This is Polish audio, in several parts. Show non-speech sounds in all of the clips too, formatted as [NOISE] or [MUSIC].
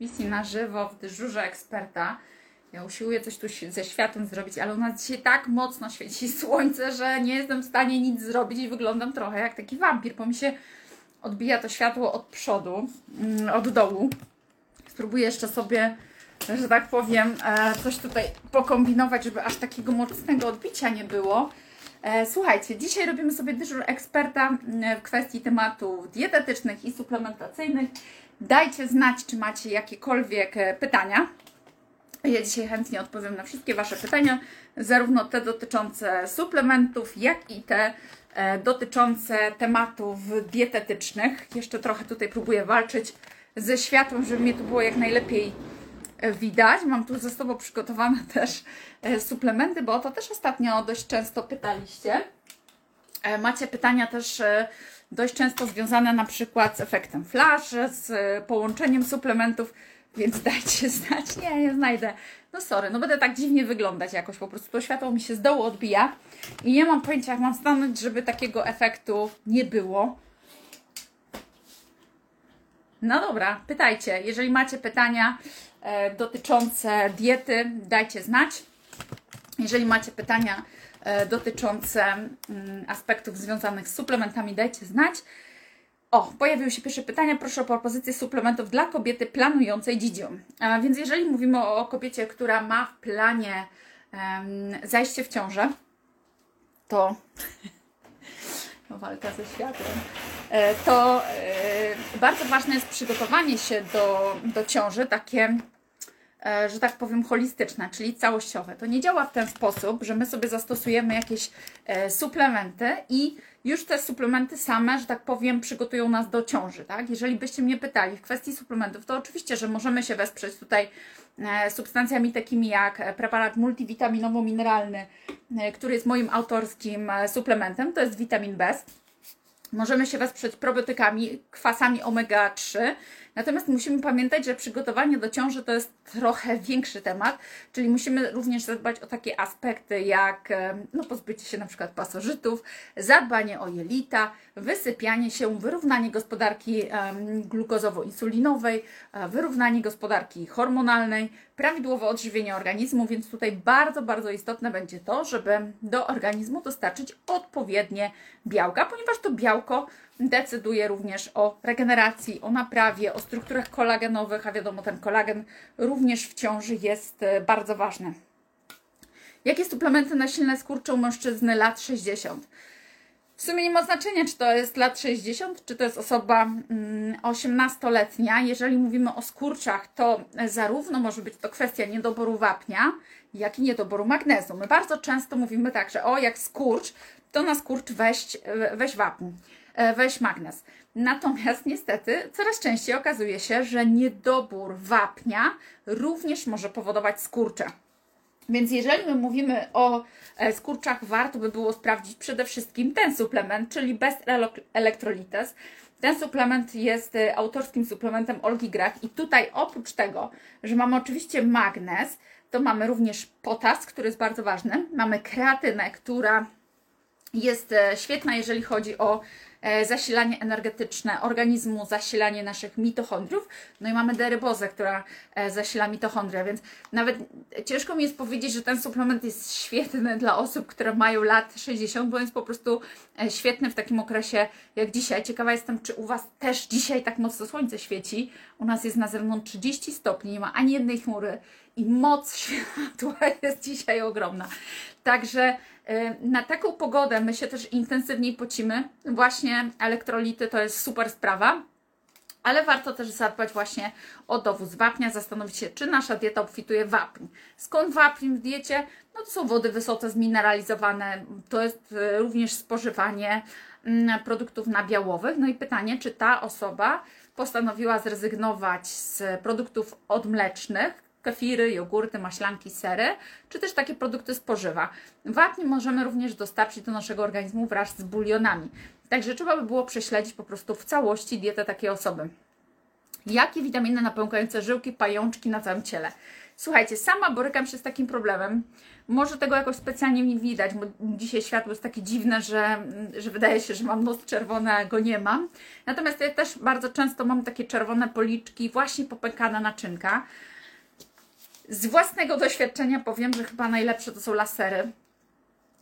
Misji na żywo w dyżurze eksperta. Ja usiłuję coś tu ze światłem zrobić, ale u nas dzisiaj tak mocno świeci [LAUGHS] słońce, że nie jestem w stanie nic zrobić i wyglądam trochę jak taki wampir, bo mi się odbija to światło od przodu, mm, od dołu. Spróbuję jeszcze sobie, że tak powiem, e, coś tutaj pokombinować, żeby aż takiego mocnego odbicia nie było. E, Słuchajcie, dzisiaj robimy sobie dyżur eksperta mm, w kwestii tematów dietetycznych i suplementacyjnych. Dajcie znać, czy macie jakiekolwiek e, pytania. Ja dzisiaj chętnie odpowiem na wszystkie Wasze pytania, zarówno te dotyczące suplementów, jak i te e, dotyczące tematów dietetycznych. Jeszcze trochę tutaj próbuję walczyć ze światłem, żeby mnie tu było jak najlepiej e, widać. Mam tu ze sobą przygotowane [LAUGHS] też suplementy, bo o to też ostatnio dość często pytaliście. Macie pytania też dość często związane na przykład z efektem flash, z e, połączeniem suplementów, więc [LAUGHS] dajcie znać. Nie, nie znajdę. No sorry, no będę tak dziwnie wyglądać jakoś, po prostu to światło mi się z dołu odbija i nie mam pojęcia jak mam stanąć, żeby takiego efektu nie było. No dobra, pytajcie. Jeżeli macie pytania e, dotyczące diety, dajcie znać. Jeżeli macie pytania dotyczące mm, aspektów związanych z suplementami, dajcie znać. O, pojawiły się pierwsze pytania. Proszę o propozycję suplementów dla kobiety planującej dzidzią. A więc jeżeli mówimy o, kobiecie, która ma w planie zajście w ciążę, to [LAUGHS] walka ze światłem, e, to e, bardzo ważne jest przygotowanie się do, do ciąży, takie, e, że tak powiem, holistyczne, czyli całościowe. To nie działa w ten sposób, że my sobie zastosujemy jakieś e, suplementy i już te suplementy same, że tak powiem, przygotują nas do ciąży, tak? Jeżeli byście mnie pytali w kwestii suplementów, to oczywiście, że możemy się wesprzeć tutaj e, substancjami takimi jak e, preparat multivitaminowo-mineralny, e, który jest moim autorskim e, suplementem, to jest Vitamin Best. Możemy się wesprzeć probiotykami, kwasami omega-3. Natomiast musimy pamiętać, że przygotowanie do ciąży to jest trochę większy temat, czyli musimy również zadbać o takie aspekty jak no, pozbycie się na przykład pasożytów, zadbanie o jelita, wysypianie się, wyrównanie gospodarki glukozowo-insulinowej, e, wyrównanie gospodarki hormonalnej, prawidłowe odżywienie organizmu, więc tutaj bardzo, bardzo istotne będzie to, żeby do organizmu dostarczyć odpowiednie białka, ponieważ to białko decyduje również o regeneracji, o naprawie, o strukturach kolagenowych, a wiadomo, ten kolagen również w ciąży jest e, bardzo ważny. Jakie suplementy nasilne skurczą mężczyzny lat 60? W sumie nie ma znaczenia, czy to jest lat 60, czy to jest osoba mm, 18-letnia. Jeżeli mówimy o skurczach, to zarówno może być to kwestia niedoboru wapnia, jak i niedoboru magnezu. My bardzo często mówimy tak, że o, jak skurcz, to na skurcz weź, weź wapń, e, weź magnez. Natomiast niestety coraz częściej okazuje się, że niedobór wapnia również może powodować skurcze. Więc jeżeli my mówimy o e, skurczach, warto by było sprawdzić przede wszystkim ten suplement, czyli Best Electrolites. Ten suplement jest e, autorskim suplementem Olgi Grach i tutaj oprócz tego, że mamy oczywiście magnez, to mamy również potas, który jest bardzo ważny. Mamy kreatynę, która jest e, świetna, jeżeli chodzi o e, zasilanie energetyczne organizmu, zasilanie naszych mitochondriów. No i mamy derybozę, która e, zasila mitochondria, więc nawet ciężko mi jest powiedzieć, że ten suplement jest świetny dla osób, które mają lat 60, bo jest po prostu e, świetny w takim okresie jak dzisiaj. Ciekawa jestem, czy u Was też dzisiaj tak mocno słońce świeci. U nas jest na zewnątrz 30 stopni, nie ma ani jednej chmury i moc [LAUGHS] światła jest dzisiaj ogromna. Także na taką pogodę my się też intensywniej pocimy. Właśnie elektrolity to jest super sprawa. Ale warto też zadbać właśnie o dowóz wapnia, zastanowić się, czy nasza dieta obfituje w wapń. Skąd wapń w diecie? No to są wody wysoce zmineralizowane, to jest y, również spożywanie mm, produktów nabiałowych. No i pytanie, czy ta osoba postanowiła zrezygnować z produktów odmlecznych, kefiry, jogurty, maślanki, sery, czy też takie produkty spożywa. Wapń możemy również dostarczyć do naszego organizmu wraz z bulionami. Także trzeba by było prześledzić po prostu w całości dietę takiej osoby. Jakie witaminy napękające żyłki, pajączki na całym ciele? Słuchajcie, sama borykam się z takim problemem. Może tego jakoś specjalnie nie widać, bo dzisiaj światło jest takie dziwne, że, że wydaje się, że mam nos czerwony, a go nie mam. Natomiast ja też bardzo często mam takie czerwone policzki, właśnie popękana naczynka. Z własnego doświadczenia powiem, że chyba najlepsze to są lasery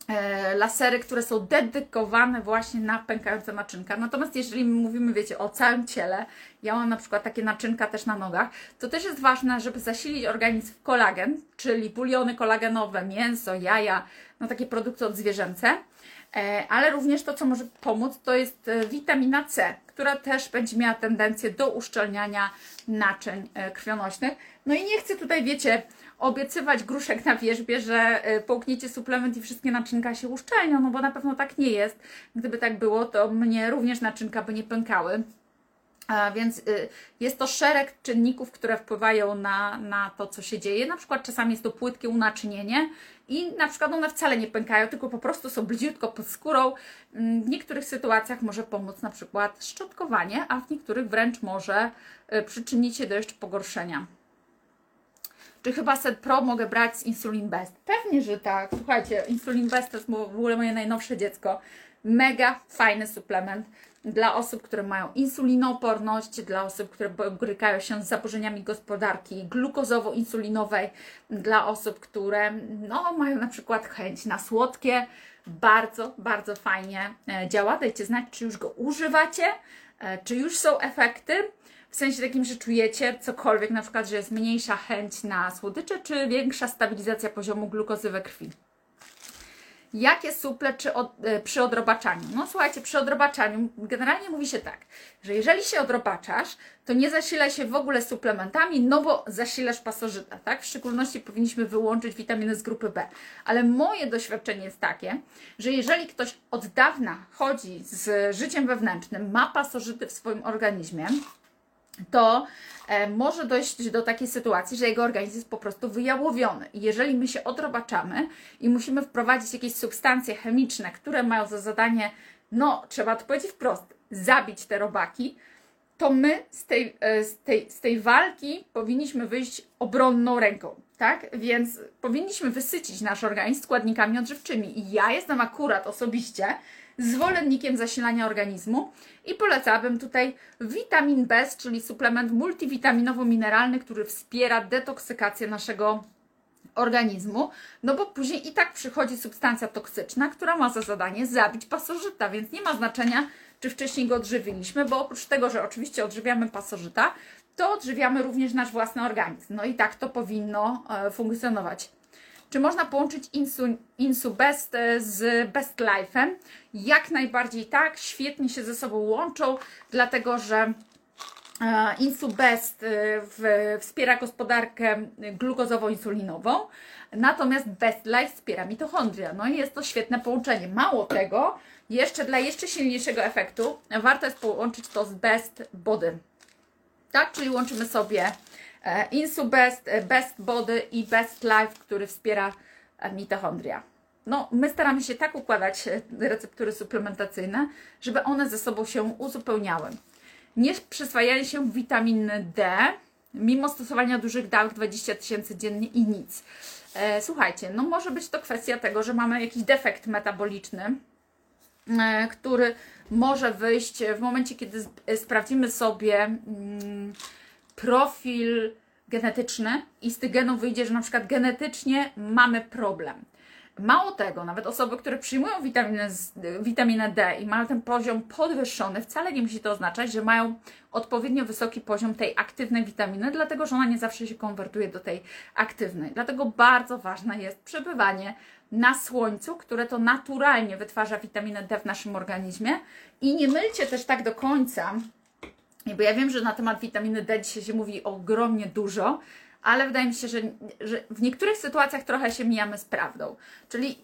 E, lasery, które są dedykowane właśnie na pękające naczynka. Natomiast jeżeli mówimy, wiecie, o całym ciele, ja mam na przykład takie naczynka też na nogach, to też jest ważne, żeby zasilić organizm w kolagen, czyli buliony kolagenowe, mięso, jaja, no takie produkty odzwierzęce. E, ale również to, co może pomóc, to jest e, witamina C, która też będzie miała tendencję do uszczelniania naczyń krwionośnych. No i nie chcę tutaj, wiecie, obiecywać gruszek na wierzbie, że połkniecie suplement i wszystkie naczynka się uszczelnią, no bo na pewno tak nie jest. Gdyby tak było, to mnie również naczynka by nie pękały. A więc y, jest to szereg czynników, które wpływają na, na to, co się dzieje. Na przykład czasami jest to płytkie unaczynienie i na przykład one wcale nie pękają, tylko po prostu są bliziutko pod skórą. Mm, w niektórych sytuacjach może pomóc na przykład szczotkowanie, a w niektórych wręcz może y, przyczynić się do jeszcze pogorszenia. Czy chyba Set Pro mogę brać z Insulin Best? Pewnie, że tak. Słuchajcie, Insulin Best to jest w ogóle moje najnowsze dziecko. Mega fajny suplement dla osób, które mają insulinooporność, dla osób, które borykają się z zaburzeniami gospodarki glukozowo-insulinowej, dla osób, które no, mają na przykład chęć na słodkie. Bardzo, bardzo fajnie e, działa. Dajcie znać, czy już go używacie, e, czy już są efekty. W sensie takim, że czujecie cokolwiek, na przykład, że jest mniejsza chęć na słodycze, czy większa stabilizacja poziomu glukozy we krwi. Jakie suple czy od, e, przy odrobaczaniu? No słuchajcie, przy odrobaczaniu generalnie mówi się tak, że jeżeli się odrobaczasz, to nie zasilaj się w ogóle suplementami, no bo zasilasz pasożyta, tak? W szczególności powinniśmy wyłączyć witaminy z grupy B. Ale moje doświadczenie jest takie, że jeżeli ktoś od dawna chodzi z życiem wewnętrznym, ma pasożyty w swoim organizmie, to e, może dojść do takiej sytuacji, że jego organizm jest po prostu wyjałowiony. I jeżeli my się odrobaczamy i musimy wprowadzić jakieś substancje chemiczne, które mają za zadanie, no trzeba to powiedzieć wprost, zabić te robaki, to my z tej, e, z tej, z tej walki powinniśmy wyjść obronną ręką, tak? Więc powinniśmy wysycić nasz organizm składnikami odżywczymi. I ja jestem akurat osobiście zwolennikiem zasilania organizmu i polecałabym tutaj witamin B, czyli suplement multivitaminowo-mineralny, który wspiera detoksykację naszego organizmu, no bo później i tak przychodzi substancja toksyczna, która ma za zadanie zabić pasożyta, więc nie ma znaczenia, czy wcześniej go odżywiliśmy, bo oprócz tego, że oczywiście odżywiamy pasożyta, to odżywiamy również nasz własny organizm. No i tak to powinno e, funkcjonować. Czy można połączyć Insu, Insu Best e, z Best Life'em? Jak najbardziej tak, świetnie się ze sobą łączą, dlatego że e, Insu Best e, wspiera gospodarkę glukozowo-insulinową, natomiast Best Life wspiera mitochondria. No i jest to świetne połączenie. Mało tego, jeszcze dla jeszcze silniejszego efektu warto jest połączyć to z Best Body. Tak, czyli łączymy sobie InsuBest, e, Best Body i Best Life, który wspiera e, mitochondria. No, my staramy się tak układać receptury suplementacyjne, żeby one ze sobą się uzupełniały. Nie przyswajają się witaminy D, mimo stosowania dużych dawek 20 tysięcy dziennie i nic. słuchajcie, no może być to kwestia tego, że mamy jakiś defekt metaboliczny, który może wyjść w momencie, kiedy sprawdzimy sobie. Mm, profil genetyczny i z tych genów wyjdzie, że na przykład genetycznie mamy problem. Mało tego, nawet osoby, które przyjmują witaminę, witaminę D i mają ten poziom podwyższony, wcale nie musi to oznaczać, że mają odpowiednio wysoki poziom tej aktywnej witaminy, dlatego że ona nie zawsze się konwertuje do tej aktywnej. Dlatego bardzo ważne jest przebywanie na słońcu, które to naturalnie wytwarza witaminę D w naszym organizmie. I nie mylcie też tak do końca bo ja wiem, że na temat witaminy D dzisiaj się mówi ogromnie dużo, ale wydaje mi się, że, że w niektórych sytuacjach trochę się mijamy z prawdą. Czyli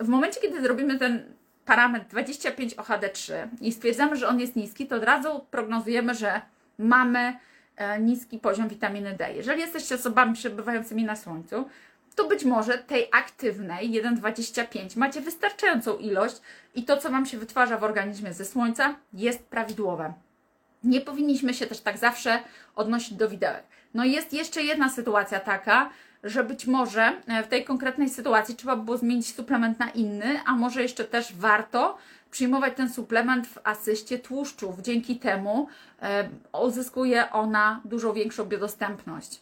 w momencie, kiedy zrobimy ten parametr 25 OHD3 i stwierdzamy, że on jest niski, to od razu prognozujemy, że mamy e, niski poziom witaminy D. Jeżeli jesteście osobami przebywającymi na słońcu, to być może tej aktywnej 1,25 macie wystarczającą ilość i to, co Wam się wytwarza w organizmie ze słońca, jest prawidłowe. Nie powinniśmy się też tak zawsze odnosić do widełek. No jest jeszcze jedna sytuacja taka, że być może e, w tej konkretnej sytuacji trzeba by było zmienić suplement na inny, a może jeszcze też warto przyjmować ten suplement w asyście tłuszczów. Dzięki temu e, uzyskuje ona dużo większą biodostępność.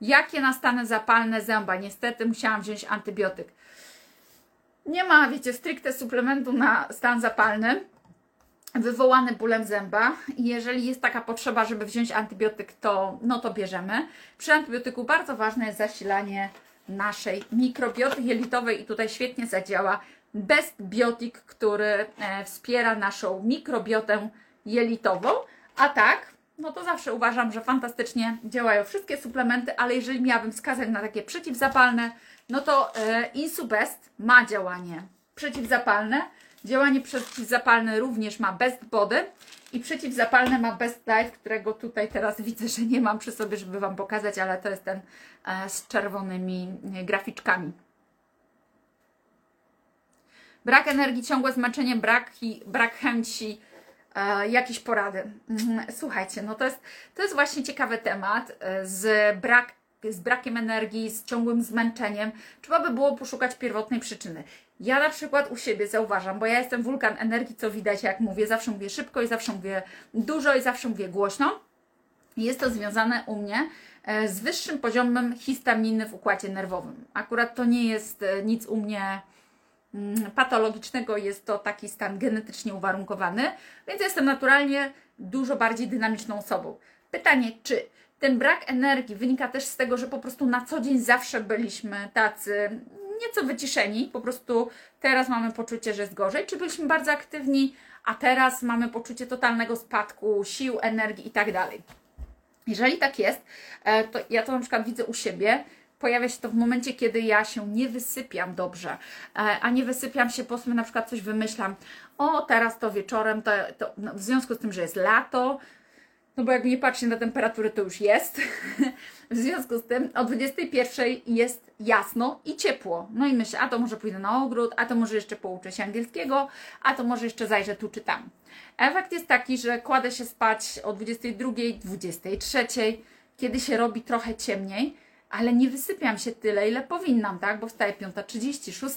Jakie na stany zapalne zęba? Niestety musiałam wziąć antybiotyk. Nie ma, wiecie, stricte suplementu na stan zapalny wywołany bólem zęba. Jeżeli jest taka potrzeba, żeby wziąć antybiotyk, to, no to bierzemy. Przy antybiotyku bardzo ważne jest zasilanie naszej mikrobioty jelitowej i tutaj świetnie zadziała. Best Biotic, który e, wspiera naszą mikrobiotę jelitową, a tak, no to zawsze uważam, że fantastycznie działają wszystkie suplementy, ale jeżeli miałabym wskazać na takie przeciwzapalne, no to e, Insubest ma działanie przeciwzapalne, Działanie przeciwzapalne również ma Best Body i przeciwzapalne ma Best Life, którego tutaj teraz widzę, że nie mam przy sobie, żeby Wam pokazać, ale to jest ten e, z czerwonymi e, graficzkami. Brak energii, ciągłe zmęczenie, brak, brak chęci, e, jakieś porady. Mhm, słuchajcie, no to jest, to jest właśnie ciekawy temat z brak z brakiem energii, z ciągłym zmęczeniem, trzeba by było poszukać pierwotnej przyczyny. Ja na przykład u siebie zauważam, bo ja jestem wulkan energii, co widać, jak mówię, zawsze mówię szybko i zawsze mówię dużo i zawsze mówię głośno. Jest to związane u mnie e, z wyższym poziomem histaminy w układzie nerwowym. Akurat to nie jest e, nic u mnie mm, patologicznego, jest to taki stan genetycznie uwarunkowany, więc jestem naturalnie dużo bardziej dynamiczną osobą. Pytanie, czy ten brak energii wynika też z tego, że po prostu na co dzień zawsze byliśmy tacy nieco wyciszeni, po prostu teraz mamy poczucie, że jest gorzej, czy byliśmy bardzo aktywni, a teraz mamy poczucie totalnego spadku sił, energii i tak dalej. Jeżeli tak jest, e, to ja to na przykład widzę u siebie, pojawia się to w momencie, kiedy ja się nie wysypiam dobrze, e, a nie wysypiam się, po na przykład coś wymyślam, o teraz to wieczorem, to, to no, w związku z tym, że jest lato, no bo jak nie patrzcie na temperaturę, to już jest. [LAUGHS] w związku z tym o 21 jest jasno i ciepło. No i myślę, a to może pójdę na ogród, a to może jeszcze pouczę się angielskiego, a to może jeszcze zajrzę tu czy tam. Efekt jest taki, że kładę się spać o 22, 23, kiedy się robi trochę ciemniej, ale nie wysypiam się tyle, ile powinnam, tak? Bo wstaję 5.30, 6.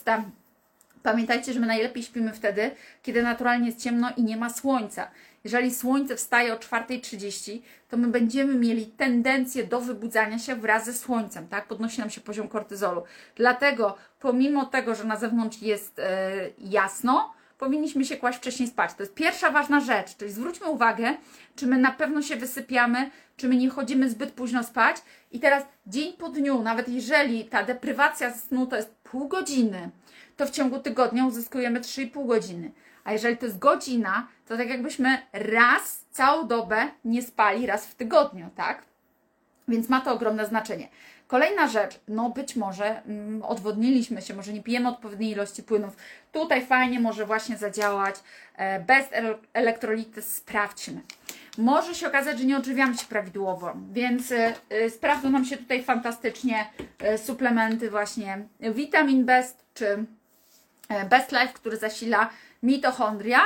Pamiętajcie, że my najlepiej śpimy wtedy, kiedy naturalnie jest ciemno i nie ma słońca. Jeżeli słońce wstaje o 4.30, to my będziemy mieli tendencję do wybudzania się wraz ze słońcem, tak? Podnosi nam się poziom kortyzolu. Dlatego, pomimo tego, że na zewnątrz jest e, jasno, powinniśmy się kłaść wcześniej spać. To jest pierwsza ważna rzecz, czyli zwróćmy uwagę, czy my na pewno się wysypiamy, czy my nie chodzimy zbyt późno spać. I teraz dzień po dniu, nawet jeżeli ta deprywacja snu to jest pół godziny, to w ciągu tygodnia uzyskujemy 3,5 godziny. A jeżeli to jest godzina, to tak jakbyśmy raz całą dobę nie spali raz w tygodniu, tak? Więc ma to ogromne znaczenie. Kolejna rzecz, no być może mm, odwodniliśmy się, może nie pijemy odpowiedniej ilości płynów. Tutaj fajnie może właśnie zadziałać e, bez elektrolity, sprawdźmy. Może się okazać, że nie odżywiamy się prawidłowo, więc e, e, sprawdzą nam się tutaj fantastycznie e, suplementy właśnie Vitamin Best czy Best Life, który zasila mitochondria.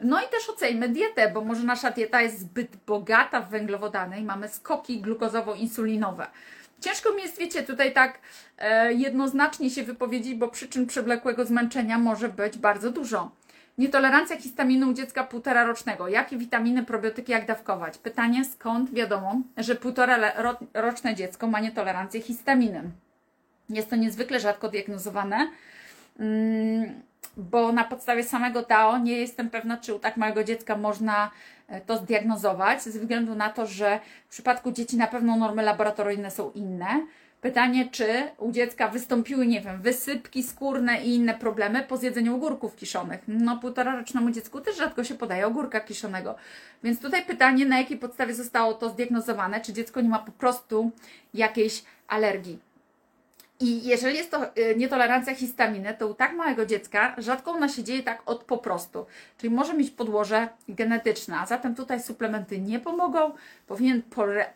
No i też oceńmy dietę, bo może nasza dieta jest zbyt bogata w węglowodany i mamy skoki glukozowo-insulinowe. Ciężko mi jest, wiecie, tutaj tak e, jednoznacznie się wypowiedzieć, bo przyczyn przewlekłego zmęczenia może być bardzo dużo. Nietolerancja histaminy u dziecka półtora rocznego. Jakie witaminy, probiotyki, jak dawkować? Pytanie, skąd wiadomo, że półtora roczne dziecko ma nietolerancję histaminy? Jest to niezwykle rzadko diagnozowane. Hmm bo na podstawie samego DAO nie jestem pewna, czy u tak małego dziecka można e, to zdiagnozować, ze względu na to, że w przypadku dzieci na pewno normy laboratoryjne są inne. Pytanie, czy u dziecka wystąpiły, nie wiem, wysypki skórne i inne problemy po zjedzeniu ogórków kiszonych. No, półtora rocznemu dziecku też rzadko się podaje ogórka kiszonego. Więc tutaj pytanie, na jakiej podstawie zostało to zdiagnozowane, czy dziecko nie ma po prostu jakiejś alergii. I jeżeli jest to y, nietolerancja histaminy, to u tak małego dziecka rzadko ona się dzieje tak od po prostu. Czyli może mieć podłoże genetyczne, a zatem tutaj suplementy nie pomogą. Powinien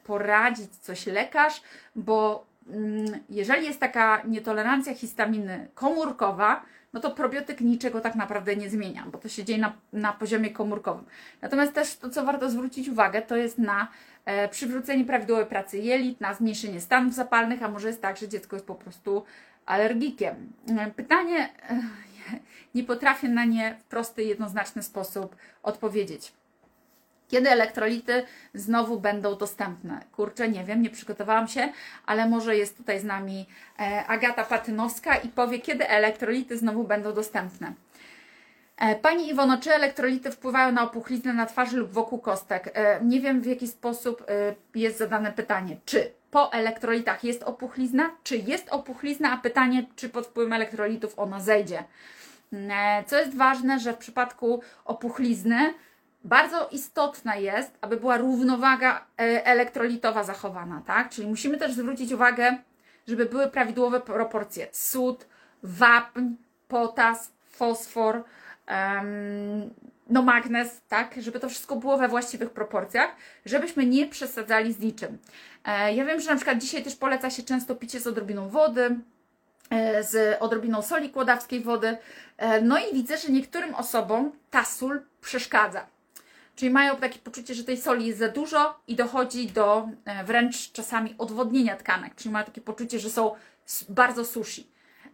poradzić coś lekarz, bo mm, jeżeli jest taka nietolerancja histaminy komórkowa, no to probiotyk niczego tak naprawdę nie zmienia, bo to się dzieje na, na poziomie komórkowym. Natomiast też to, co warto zwrócić uwagę, to jest na przywrócenie prawidłowej pracy jelit, na zmniejszenie stanów zapalnych, a może jest tak, że dziecko jest po prostu alergikiem. E, pytanie, e, nie potrafię na nie w prosty, jednoznaczny sposób odpowiedzieć. Kiedy elektrolity znowu będą dostępne? Kurczę, nie wiem, nie przygotowałam się, ale może jest tutaj z nami e, Agata Patynowska i powie, kiedy elektrolity znowu będą dostępne. E, Pani Iwono, czy elektrolity wpływają na opuchlizny na twarzy lub wokół kostek? E, Nie wiem, w jaki sposób jest zadane pytanie. Czy po elektrolitach jest opuchlizna? Czy jest opuchlizna? A pytanie, czy pod wpływem elektrolitów ona zejdzie? Co jest ważne, że w przypadku opuchlizny bardzo istotna jest, aby była równowaga e, elektrolitowa zachowana, tak? Czyli musimy też zwrócić uwagę, żeby były prawidłowe proporcje sód, wapń, potas, fosfor, no magnez, tak? Żeby to wszystko było we właściwych proporcjach, żebyśmy nie przesadzali z niczym. E, ja wiem, że na przykład dzisiaj też poleca się często picie z odrobiną wody, e, z odrobiną soli kłodawskiej wody. No i widzę, że niektórym osobom ta sól przeszkadza. Czyli mają takie poczucie, że tej soli jest za dużo i dochodzi do e, wręcz czasami odwodnienia tkanek, czyli mają takie poczucie, że są bardzo sushi.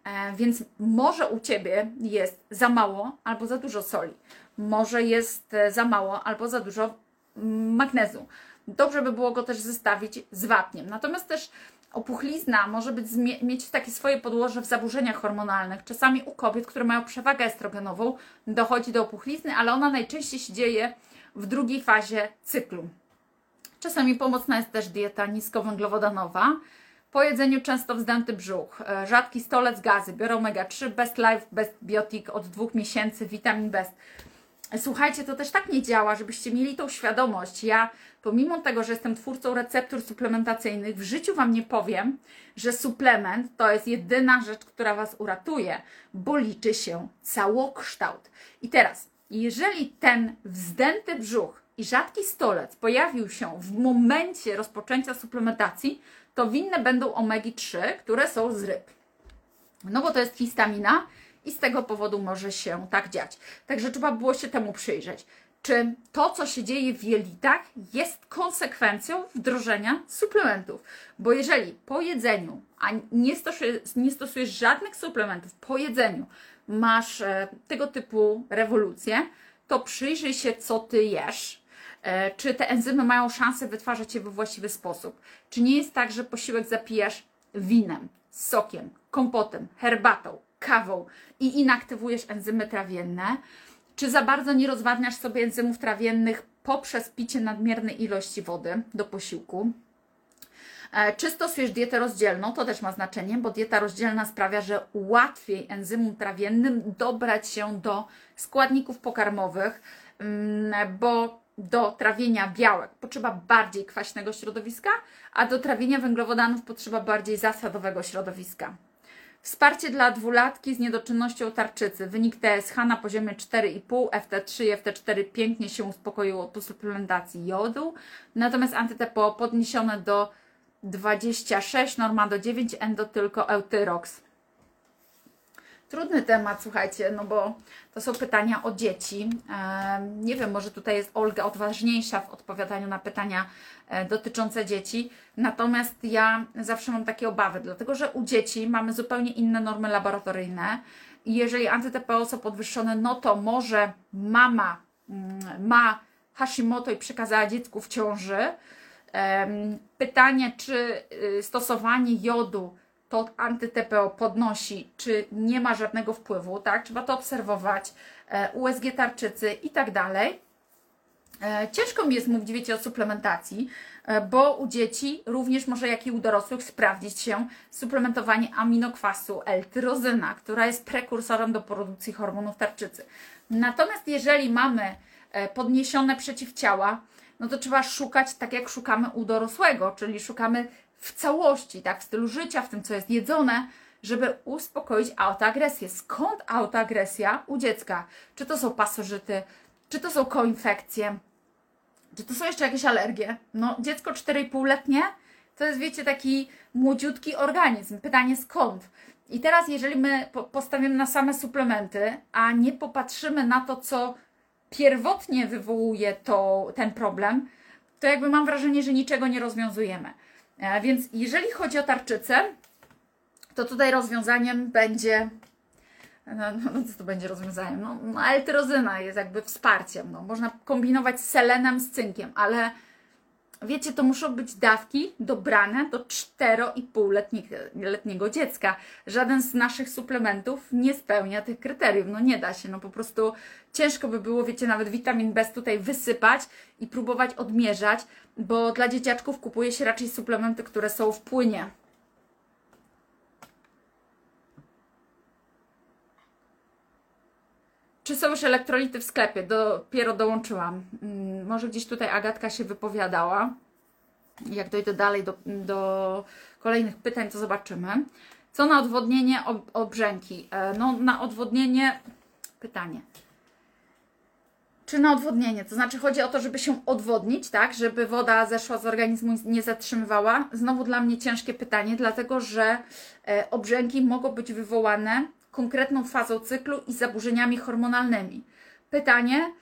E, więc może u Ciebie jest za mało albo za dużo soli. Może jest e, za mało albo za dużo mm, magnezu. Dobrze by było go też zestawić z wapniem. Natomiast też opuchlizna może być, mieć takie swoje podłoże w zaburzeniach hormonalnych. Czasami u kobiet, które mają przewagę estrogenową, dochodzi do opuchlizny, ale ona najczęściej się dzieje w drugiej fazie cyklu. Czasami pomocna jest też dieta niskowęglowodanowa. Po jedzeniu często wzdęty brzuch, e, rzadki stolec gazy, biorą omega-3, Best Life, Best Biotic od dwóch miesięcy, witamin Best. Słuchajcie, to też tak nie działa, żebyście mieli tą świadomość. Ja, pomimo tego, że jestem twórcą receptur suplementacyjnych, w życiu Wam nie powiem, że suplement to jest jedyna rzecz, która Was uratuje, bo liczy się całokształt. I teraz, jeżeli ten wzdęty brzuch i rzadki stolec pojawił się w momencie rozpoczęcia suplementacji, to winne będą omegi-3, które są z ryb. No bo to jest histamina i z tego powodu może się tak dziać. Także trzeba było się temu przyjrzeć. Czy to, co się dzieje w jelitach, jest konsekwencją wdrożenia suplementów? Bo jeżeli po jedzeniu, a nie stosujesz, nie stosujesz żadnych suplementów, po jedzeniu masz e, tego typu rewolucje, to przyjrzyj się, co ty jesz. E, czy te enzymy mają szansę wytwarzać je we właściwy sposób? Czy nie jest tak, że posiłek zapijasz winem, sokiem, kompotem, herbatą, kawą i inaktywujesz enzymy trawienne? Czy za bardzo nie rozwadniasz sobie enzymów trawiennych poprzez picie nadmiernej ilości wody do posiłku? E, czy stosujesz dietę rozdzielną? To też ma znaczenie, bo dieta rozdzielna sprawia, że łatwiej enzymom trawiennym dobrać się do składników pokarmowych, mm, bo do trawienia białek potrzeba bardziej kwaśnego środowiska, a do trawienia węglowodanów potrzeba bardziej zasadowego środowiska. Wsparcie dla dwulatki z niedoczynnością tarczycy. Wynik TSH na poziomie 4,5, FT3 i FT4 pięknie się uspokoiło po suplementacji jodu, natomiast antyTPO podniesione do 26, norma do 9, endo tylko eutyrox. Trudny temat, słuchajcie, no bo to są pytania o dzieci. Nie wiem, może tutaj jest Olga odważniejsza w odpowiadaniu na pytania e, dotyczące dzieci. Natomiast ja zawsze mam takie obawy, dlatego że u dzieci mamy zupełnie inne normy laboratoryjne. I jeżeli antyTPO są podwyższone, no to może mama mm, ma Hashimoto i przekazała dziecku w ciąży, Pytanie, czy y, stosowanie jodu to anty-TPO podnosi, czy nie ma żadnego wpływu, tak? Trzeba to obserwować, e, USG tarczycy i tak dalej. E, ciężko mi jest mówić, wiecie, o suplementacji, e, bo u dzieci, również może jak i u dorosłych, sprawdzić się suplementowanie aminokwasu L-tyrozyna, która jest prekursorem do produkcji hormonów tarczycy. Natomiast jeżeli mamy podniesione przeciwciała, no to trzeba szukać tak, jak szukamy u dorosłego, czyli szukamy w całości, tak, w stylu życia, w tym, co jest jedzone, żeby uspokoić autoagresję. Skąd autoagresja u dziecka? Czy to są pasożyty, czy to są koinfekcje, czy to są jeszcze jakieś alergie? No, dziecko 4,5-letnie to jest, wiecie, taki młodziutki organizm. Pytanie skąd? I teraz, jeżeli my postawimy na same suplementy, a nie popatrzymy na to, co pierwotnie wywołuje to, ten problem, to jakby mam wrażenie, że niczego nie rozwiązujemy. E, więc jeżeli chodzi o tarczycę, to tutaj rozwiązaniem będzie. No, no, no co to będzie rozwiązaniem? No, no L-tyrozyna jest jakby wsparciem. No, można kombinować z selenem, z cynkiem, ale wiecie, to muszą być dawki dobrane do 4,5-letniego dziecka. Żaden z naszych suplementów nie spełnia tych kryteriów. No nie da się, no po prostu ciężko by było, wiecie, nawet witamin B tutaj wysypać i próbować odmierzać, bo dla dzieciaczków kupuje się raczej suplementy, które są w płynie. Czy są już elektrolity w sklepie? Dopiero dołączyłam. Hmm, może gdzieś tutaj Agatka się wypowiadała. Jak dojdę dalej do, do kolejnych pytań, to zobaczymy. Co na odwodnienie ob obrzęki? E, no, na odwodnienie pytanie. Czy na odwodnienie? To znaczy chodzi o to, żeby się odwodnić, tak? Żeby woda zeszła z organizmu i nie zatrzymywała. Znowu dla mnie ciężkie pytanie, dlatego że e, obrzęki mogą być wywołane konkretną fazą cyklu i zaburzeniami hormonalnymi. Pytanie,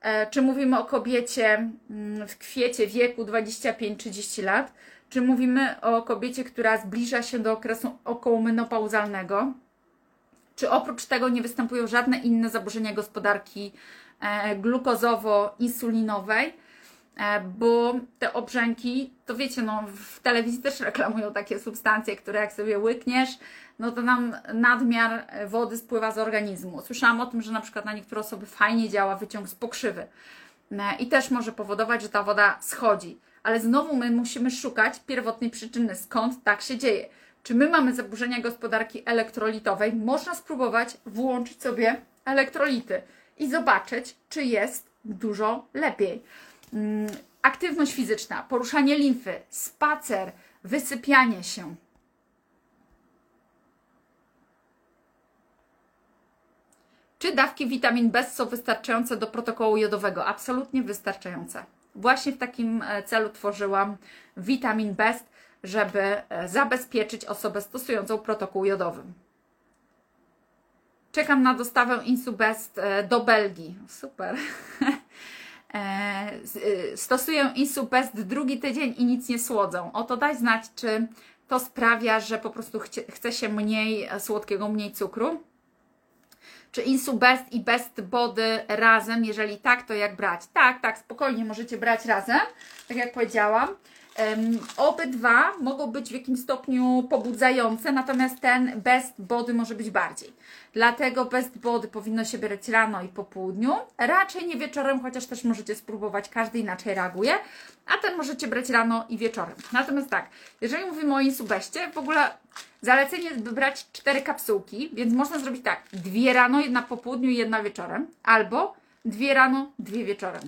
e, czy mówimy o kobiecie mm, w kwiecie wieku 25-30 lat, czy mówimy o kobiecie, która zbliża się do okresu okołomenopauzalnego, czy oprócz tego nie występują żadne inne zaburzenia gospodarki e, glukozowo-insulinowej, bo te obrzęki, to wiecie, no w telewizji też reklamują takie substancje, które jak sobie łykniesz, no to nam nadmiar wody spływa z organizmu. Słyszałam o tym, że na przykład na niektóre osoby fajnie działa wyciąg z pokrzywy e, i też może powodować, że ta woda schodzi. Ale znowu my musimy szukać pierwotnej przyczyny, skąd tak się dzieje. Czy my mamy zaburzenia gospodarki elektrolitowej? Można spróbować włączyć sobie elektrolity i zobaczyć, czy jest dużo lepiej. Mm, aktywność fizyczna, poruszanie limfy, spacer, wysypianie się, Czy dawki witamin B są wystarczające do protokołu jodowego? Absolutnie wystarczające. Właśnie w takim e, celu tworzyłam witamin B, żeby e, zabezpieczyć osobę stosującą protokół jodowy. Czekam na dostawę Insubest e, do Belgii. Super. [LAUGHS] Stosuję Insubest drugi tydzień i nic nie słodzą. Oto daj znać, czy to sprawia, że po prostu chce się mniej słodkiego, mniej cukru. Czy Insu Best i Best Body razem? Jeżeli tak, to jak brać? Tak, tak, spokojnie możecie brać razem, tak jak powiedziałam. Obydwa mogą być w jakimś stopniu pobudzające, natomiast ten Best Body może być bardziej. Dlatego Best Body powinno się brać rano i po południu, raczej nie wieczorem, chociaż też możecie spróbować, każdy inaczej reaguje, a ten możecie brać rano i wieczorem. Natomiast tak, jeżeli mówimy o Insubeście, w ogóle zalecenie jest brać cztery kapsułki, więc można zrobić tak, dwie rano, jedna po południu i jedna wieczorem, albo dwie rano, dwie wieczorem.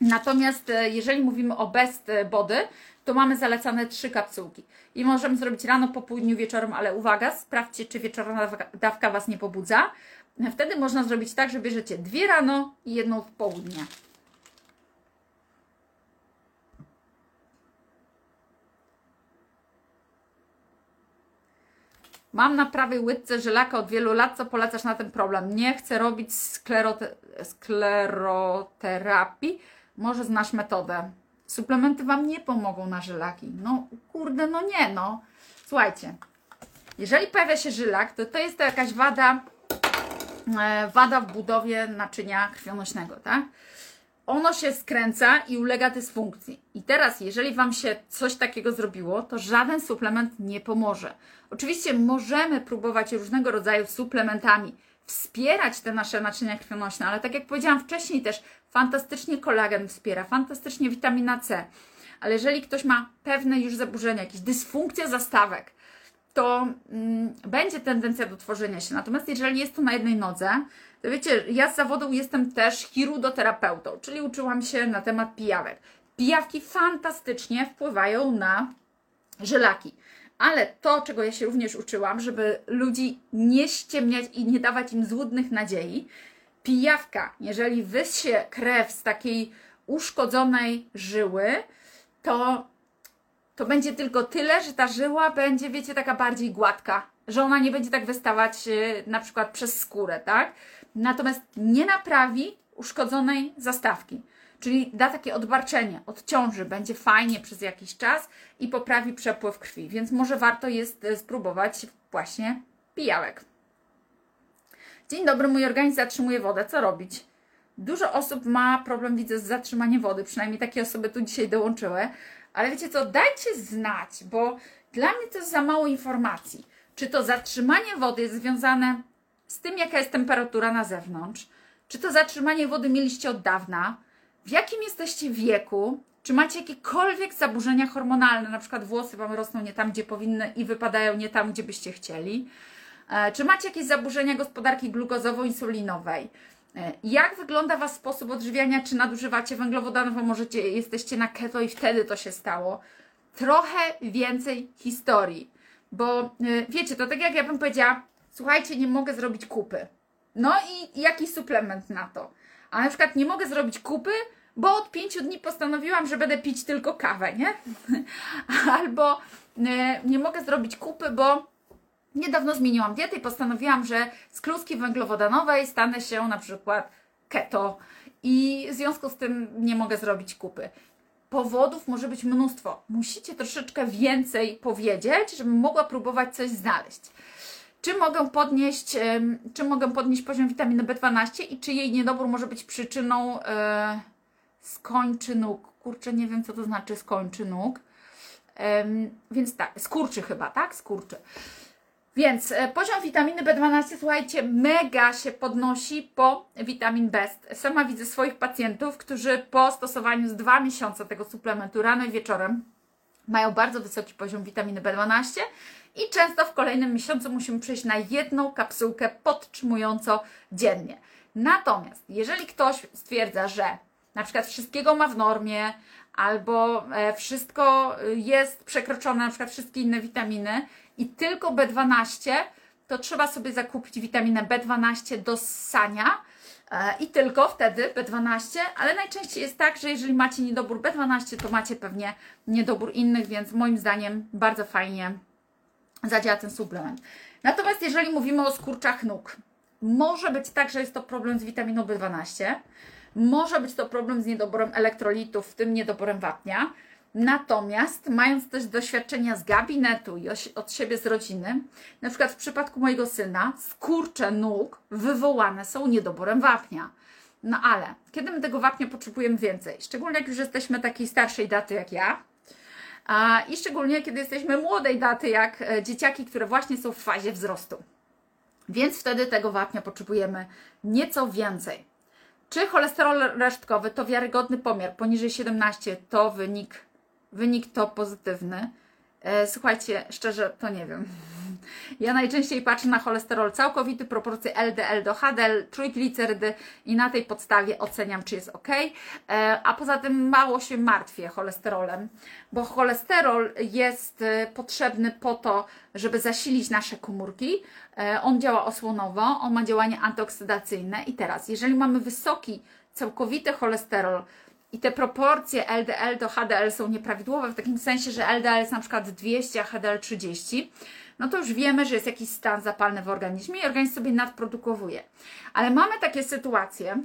Natomiast e, jeżeli mówimy o best body, to mamy zalecane trzy kapsułki. I możemy zrobić rano, po południu, wieczorem, ale uwaga, sprawdźcie, czy wieczorna dawka Was nie pobudza. Wtedy można zrobić tak, że bierzecie dwie rano i jedną w południe. Mam na prawej łydce żelaka od wielu lat, co polecasz na ten problem? Nie chcę robić sklerote skleroterapii może znasz metodę. Suplementy Wam nie pomogą na żylaki. No kurde, no nie no. Słuchajcie, jeżeli pojawia się żylak, to to jest to jakaś wada, e, wada w budowie naczynia krwionośnego, tak? Ono się skręca i ulega dysfunkcji. I teraz, jeżeli Wam się coś takiego zrobiło, to żaden suplement nie pomoże. Oczywiście możemy próbować różnego rodzaju suplementami wspierać te nasze naczynia krwionośne, ale tak jak powiedziałam wcześniej też, fantastycznie kolagen wspiera, fantastycznie witamina C. Ale jeżeli ktoś ma pewne już zaburzenia, jakieś dysfunkcje zastawek, to mm, będzie tendencja do tworzenia się. Natomiast jeżeli jest to na jednej nodze, to wiecie, ja z zawodu jestem też chirudoterapeutą, czyli uczyłam się na temat pijawek. Pijawki fantastycznie wpływają na żelaki. Ale to, czego ja się również uczyłam, żeby ludzi nie ściemniać i nie dawać im złudnych nadziei, pijawka, jeżeli wysie krew z takiej uszkodzonej żyły, to to będzie tylko tyle, że ta żyła będzie, wiecie, taka bardziej gładka, że ona nie będzie tak wystawać y, na przykład przez skórę, tak? Natomiast nie naprawi uszkodzonej zastawki. Czyli da takie odbarczenie, odciąży, będzie fajnie przez jakiś czas i poprawi przepływ krwi. Więc może warto jest y, spróbować właśnie pijałek. Dzień dobry, mój organizm zatrzymuje wodę. Co robić? Dużo osób ma problem, widzę, z zatrzymaniem wody. Przynajmniej takie osoby tu dzisiaj dołączyły. Ale wiecie co, dajcie znać, bo dla mnie to jest za mało informacji. Czy to zatrzymanie wody jest związane z tym, jaka jest temperatura na zewnątrz? Czy to zatrzymanie wody mieliście od dawna? W jakim jesteście wieku? Czy macie jakiekolwiek zaburzenia hormonalne? Na przykład włosy Wam rosną nie tam, gdzie powinny i wypadają nie tam, gdzie byście chcieli? E, czy macie jakieś zaburzenia gospodarki glukozowo-insulinowej? E, jak wygląda Was sposób odżywiania? Czy nadużywacie węglowodanów, a możecie, jesteście na keto i wtedy to się stało? Trochę więcej historii, bo e, wiecie, to tak jak ja bym powiedziała, słuchajcie, nie mogę zrobić kupy. No i jaki suplement na to? A na przykład nie mogę zrobić kupy, bo od pięciu dni postanowiłam, że będę pić tylko kawę, nie? [LAUGHS] Albo nie mogę zrobić kupy, bo Niedawno zmieniłam dietę i postanowiłam, że z kluski węglowodanowej stanę się na przykład keto i w związku z tym nie mogę zrobić kupy. Powodów może być mnóstwo. Musicie troszeczkę więcej powiedzieć, żebym mogła próbować coś znaleźć. Czy mogę podnieść, czy mogę podnieść poziom witaminy B12 i czy jej niedobór może być przyczyną e, skończy nóg? Kurczę, nie wiem co to znaczy skończy nóg. więc tak, skurczy chyba, tak? Skurczy. Więc e, poziom witaminy B12, słuchajcie, mega się podnosi po witamin Best. Sama widzę swoich pacjentów, którzy po stosowaniu z dwa miesiące tego suplementu rano i wieczorem mają bardzo wysoki poziom witaminy B12 i często w kolejnym miesiącu musimy przejść na jedną kapsułkę podtrzymująco dziennie. Natomiast jeżeli ktoś stwierdza, że na przykład wszystkiego ma w normie, albo e, wszystko jest przekroczone, na przykład wszystkie inne witaminy i tylko B12, to trzeba sobie zakupić witaminę B12 do ssania e, i tylko wtedy B12, ale najczęściej jest tak, że jeżeli macie niedobór B12, to macie pewnie niedobór innych, więc moim zdaniem bardzo fajnie zadziała ten suplement. Natomiast jeżeli mówimy o skurczach nóg, może być tak, że jest to problem z witaminą B12, może być to problem z niedoborem elektrolitów, w tym niedoborem wapnia, Natomiast, mając też doświadczenia z gabinetu i od siebie z rodziny, na przykład w przypadku mojego syna, skurcze nóg wywołane są niedoborem wapnia. No ale, kiedy my tego wapnia potrzebujemy więcej? Szczególnie jak już jesteśmy takiej starszej daty jak ja, a, i szczególnie kiedy jesteśmy młodej daty jak e, dzieciaki, które właśnie są w fazie wzrostu. Więc wtedy tego wapnia potrzebujemy nieco więcej. Czy cholesterol resztkowy to wiarygodny pomiar poniżej 17 to wynik wynik to pozytywny. E, słuchajcie, szczerze, to nie wiem. [LAUGHS] Ja najczęściej patrzę na cholesterol całkowity, proporcje LDL do HDL, trójglicerydy i na tej podstawie oceniam, czy jest ok. E, a poza tym mało się martwię cholesterolem, bo cholesterol jest e, potrzebny po to, żeby zasilić nasze komórki. On działa osłonowo, on ma działanie antyoksydacyjne i teraz, jeżeli mamy wysoki, całkowity cholesterol, i te proporcje LDL do HDL są nieprawidłowe w takim sensie, że LDL jest na przykład 200, a HDL 30, no to już wiemy, że jest jakiś stan zapalny w organizmie i organizm sobie nadprodukowuje. Ale mamy takie sytuacje,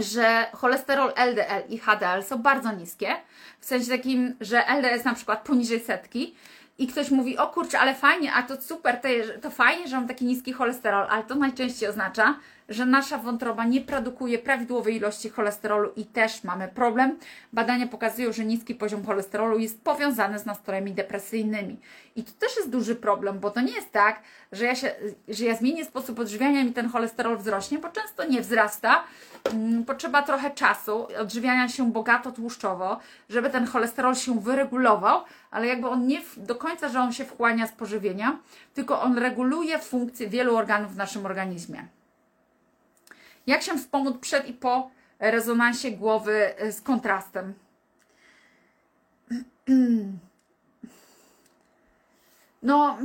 że cholesterol LDL i HDL są bardzo niskie, w sensie takim, że LDL jest na przykład poniżej setki i ktoś mówi, o kurczę, ale fajnie, a to super, to, to fajnie, że mam taki niski cholesterol, ale to najczęściej oznacza, że nasza wątroba nie produkuje prawidłowej ilości cholesterolu i też mamy problem. Badania pokazują, że niski poziom cholesterolu jest powiązany z nastrojami depresyjnymi. I to też jest duży problem, bo to nie jest tak, że ja, się, że ja zmienię sposób odżywiania i ten cholesterol wzrośnie, bo często nie wzrasta. Mm, potrzeba trochę czasu, odżywiania się bogato tłuszczowo, żeby ten cholesterol się wyregulował, ale jakby on nie do końca, że on się wchłania z pożywienia, tylko on reguluje funkcje wielu organów w naszym organizmie. Jak się wspomóc przed i po rezonansie głowy z kontrastem? [CLEARS THROAT] No,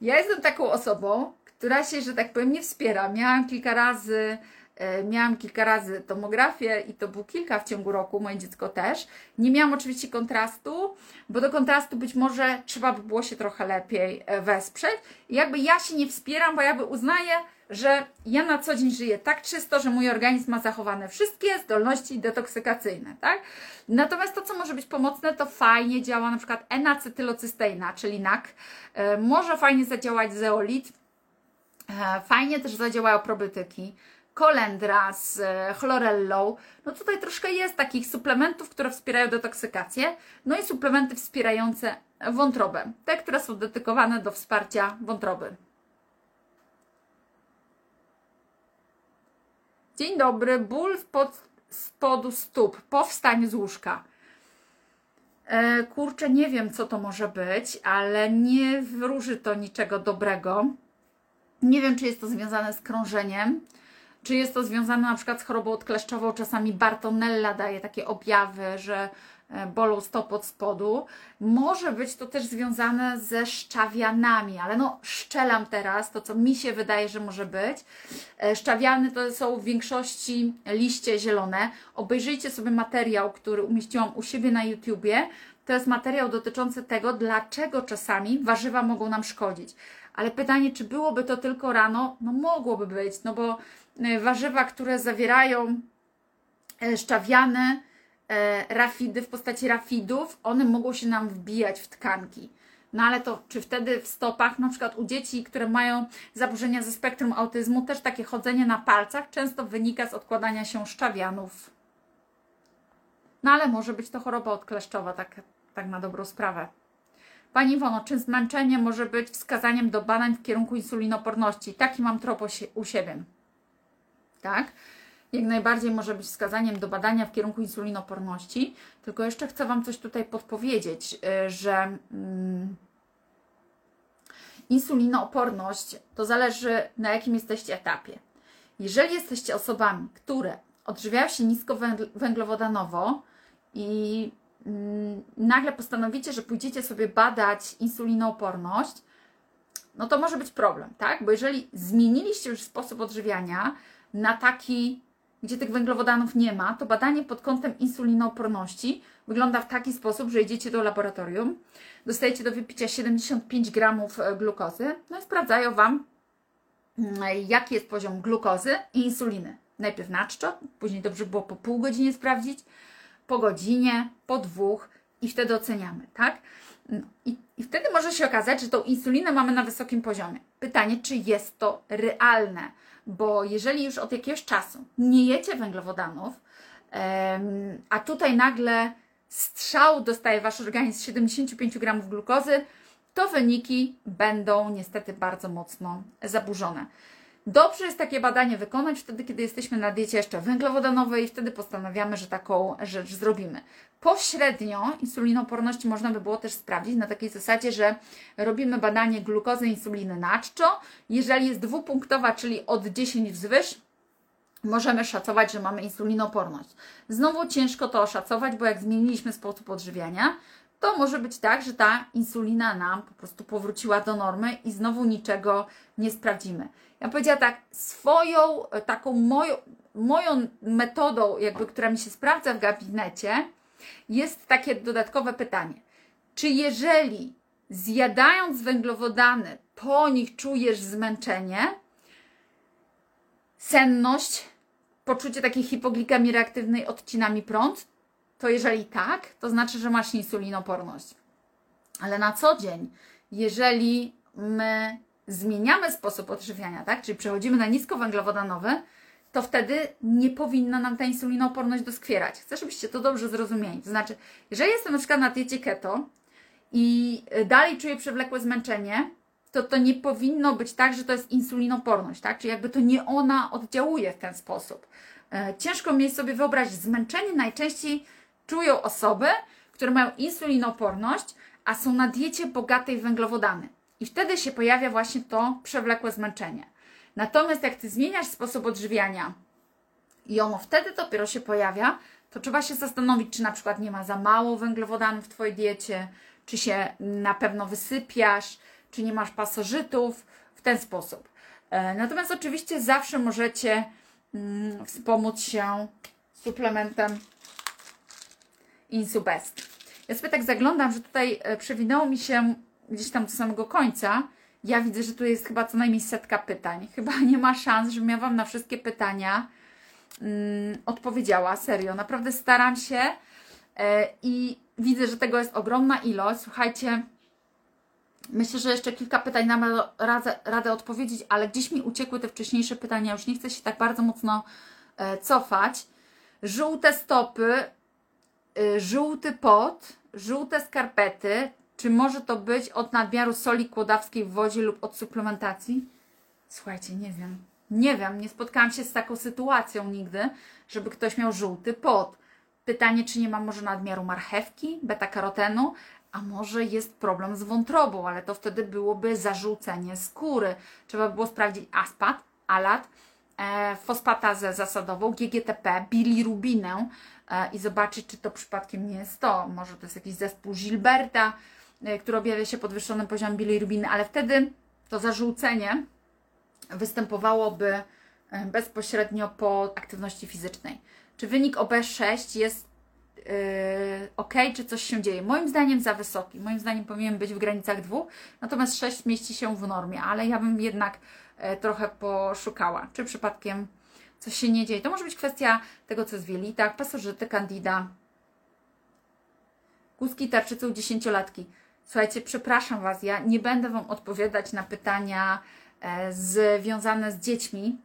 ja jestem taką osobą, która się, że tak powiem, nie wspiera. Miałam kilka razy E, miałam kilka razy tomografię i to było kilka w ciągu roku, moje dziecko też. Nie miałam oczywiście kontrastu, bo do kontrastu być może trzeba by było się trochę lepiej e, wesprzeć. I jakby ja się nie wspieram, bo jakby uznaję, że ja na co dzień żyję tak czysto, że mój organizm ma zachowane wszystkie zdolności detoksykacyjne, tak? Natomiast to, co może być pomocne, to fajnie działa na przykład enacetylocysteina, czyli NAC. E, może fajnie zadziałać zeolit, fajnie też zadziałają probiotyki kolendra z e, chlorellą. No tutaj troszkę jest takich suplementów, które wspierają detoksykację, no i suplementy wspierające wątrobę, te, które są dedykowane do wsparcia wątroby. Dzień dobry, ból spod spodu stóp po wstaniu z łóżka. E, kurczę, nie wiem, co to może być, ale nie wróży to niczego dobrego. Nie wiem, czy jest to związane z krążeniem, czy jest to związane na przykład z chorobą odkleszczową. Czasami Bartonella daje takie objawy, że bolą stop od spodu. Może być to też związane ze szczawianami, ale no szczelam teraz to, co mi się wydaje, że może być. E, szczawiany to są w większości liście zielone. Obejrzyjcie sobie materiał, który umieściłam u siebie na YouTubie. To jest materiał dotyczący tego, dlaczego czasami warzywa mogą nam szkodzić. Ale pytanie, czy byłoby to tylko rano? No mogłoby być, no bo e, warzywa, które zawierają e, szczawiane, e, rafidy w postaci rafidów, one mogą się nam wbijać w tkanki. No ale to czy wtedy w stopach, na przykład u dzieci, które mają zaburzenia ze spektrum autyzmu, też takie chodzenie na palcach często wynika z odkładania się szczawianów. No ale może być to choroba odkleszczowa, tak, tak na dobrą sprawę. Pani Iwono, czy zmęczenie może być wskazaniem do badań w kierunku insulinoporności? Taki mam trop u siebie. Tak? Jak najbardziej może być wskazaniem do badania w kierunku insulinoporności. Tylko jeszcze chcę Wam coś tutaj podpowiedzieć, y, że mm, insulinooporność to zależy na jakim jesteście etapie. Jeżeli jesteście osobami, które odżywiają się niskowęglowodanowo i Mm, nagle postanowicie, że pójdziecie sobie badać insulinooporność, no to może być problem, tak? Bo jeżeli zmieniliście już sposób odżywiania na taki, gdzie tych węglowodanów nie ma, to badanie pod kątem insulinooporności wygląda w taki sposób, że idziecie do laboratorium, dostajecie do wypicia 75 gramów e, glukozy, no i sprawdzają Wam, mm, jaki jest poziom glukozy i insuliny. Najpierw na czczo, później dobrze było po pół godzinie sprawdzić, po godzinie, po dwóch i wtedy oceniamy, tak? No, I, I wtedy może się okazać, że tą insulinę mamy na wysokim poziomie. Pytanie, czy jest to realne, bo jeżeli już od jakiegoś czasu nie jecie węglowodanów, a tutaj nagle strzał dostaje wasz organizm 75 gramów glukozy, to wyniki będą niestety bardzo mocno zaburzone. Dobrze jest takie badanie wykonać wtedy, kiedy jesteśmy na diecie jeszcze węglowodanowej i wtedy postanawiamy, że taką rzecz zrobimy. Pośrednio insulinoporności można by było też sprawdzić na takiej zasadzie, że robimy badanie glukozy insuliny na czczo. Jeżeli jest dwupunktowa, czyli od 10 wzwyż, możemy szacować, że mamy insulinoporność. Znowu ciężko to oszacować, bo jak zmieniliśmy sposób odżywiania, to może być tak, że ta insulina nam po prostu powróciła do normy i znowu niczego nie sprawdzimy. Ja powiedziała tak, swoją, e, taką moją, moją metodą, jakby, która mi się sprawdza w gabinecie, jest takie dodatkowe pytanie. Czy jeżeli zjadając węglowodany, po nich czujesz zmęczenie, senność, poczucie takiej hipoglikamii reaktywnej odcinami prąd, to jeżeli tak, to znaczy, że masz insulinoporność. Ale na co dzień, jeżeli my zmieniamy sposób odżywiania, tak, czyli przechodzimy na niskowęglowodanowy, to wtedy nie powinna nam ta insulinooporność doskwierać. Chcę, żebyście to dobrze zrozumieli. To znaczy, jeżeli jestem na przykład na diecie keto i dalej czuję przewlekłe zmęczenie, to to nie powinno być tak, że to jest insulinoporność, tak? Czyli jakby to nie ona oddziałuje w ten sposób. E, ciężko mi sobie wyobrazić, zmęczenie najczęściej czują osoby, które mają insulinoporność, a są na diecie bogatej w węglowodany. I wtedy się pojawia właśnie to przewlekłe zmęczenie. Natomiast jak ty zmieniasz sposób odżywiania i ono wtedy dopiero się pojawia, to trzeba się zastanowić, czy na przykład nie ma za mało węglowodanów w Twojej diecie, czy się na pewno wysypiasz, czy nie masz pasożytów, w ten sposób. E, natomiast oczywiście zawsze możecie mm, wspomóc się suplementem Insubest. Ja sobie tak zaglądam, że tutaj e, przewinęło mi się gdzieś tam do samego końca. Ja widzę, że tu jest chyba co najmniej setka pytań. Chyba [LAUGHS] nie ma szans, żebym ja Wam na wszystkie pytania mm, odpowiedziała. Serio, naprawdę staram się e, i widzę, że tego jest ogromna ilość. Słuchajcie, myślę, że jeszcze kilka pytań nam radę, radę odpowiedzieć, ale gdzieś mi uciekły te wcześniejsze pytania. Już nie chcę się tak bardzo mocno e, cofać. Żółte stopy, y, żółty pot, żółte skarpety. Czy może to być od nadmiaru soli kłodawskiej w wodzie lub od suplementacji? Słuchajcie, nie wiem. Nie wiem, nie spotkałam się z taką sytuacją nigdy, żeby ktoś miał żółty pot. Pytanie, czy nie ma może nadmiaru marchewki, beta-karotenu, a może jest problem z wątrobą, ale to wtedy byłoby zarzucenie skóry. Trzeba było sprawdzić aspat, alat, e, fosfatazę zasadową, GGTP, bilirubinę e, i zobaczyć, czy to przypadkiem nie jest to. Może to jest jakiś zespół Gilberta, który objawia się podwyższonym poziomem bilirubiny, ale wtedy to zarzucenie występowałoby e, bezpośrednio po aktywności fizycznej. Czy wynik OB6 jest yy, ok, czy coś się dzieje? Moim zdaniem za wysoki. Moim zdaniem powinien być w granicach dwóch, natomiast 6 mieści się w normie, ale ja bym jednak e, trochę poszukała, czy przypadkiem coś się nie dzieje. To może być kwestia tego, co jest w jelitach, pasożyty, candida, kuski tarczycy u dziesięciolatki. Słuchajcie, przepraszam Was, ja nie będę Wam odpowiadać na pytania e, związane z dziećmi.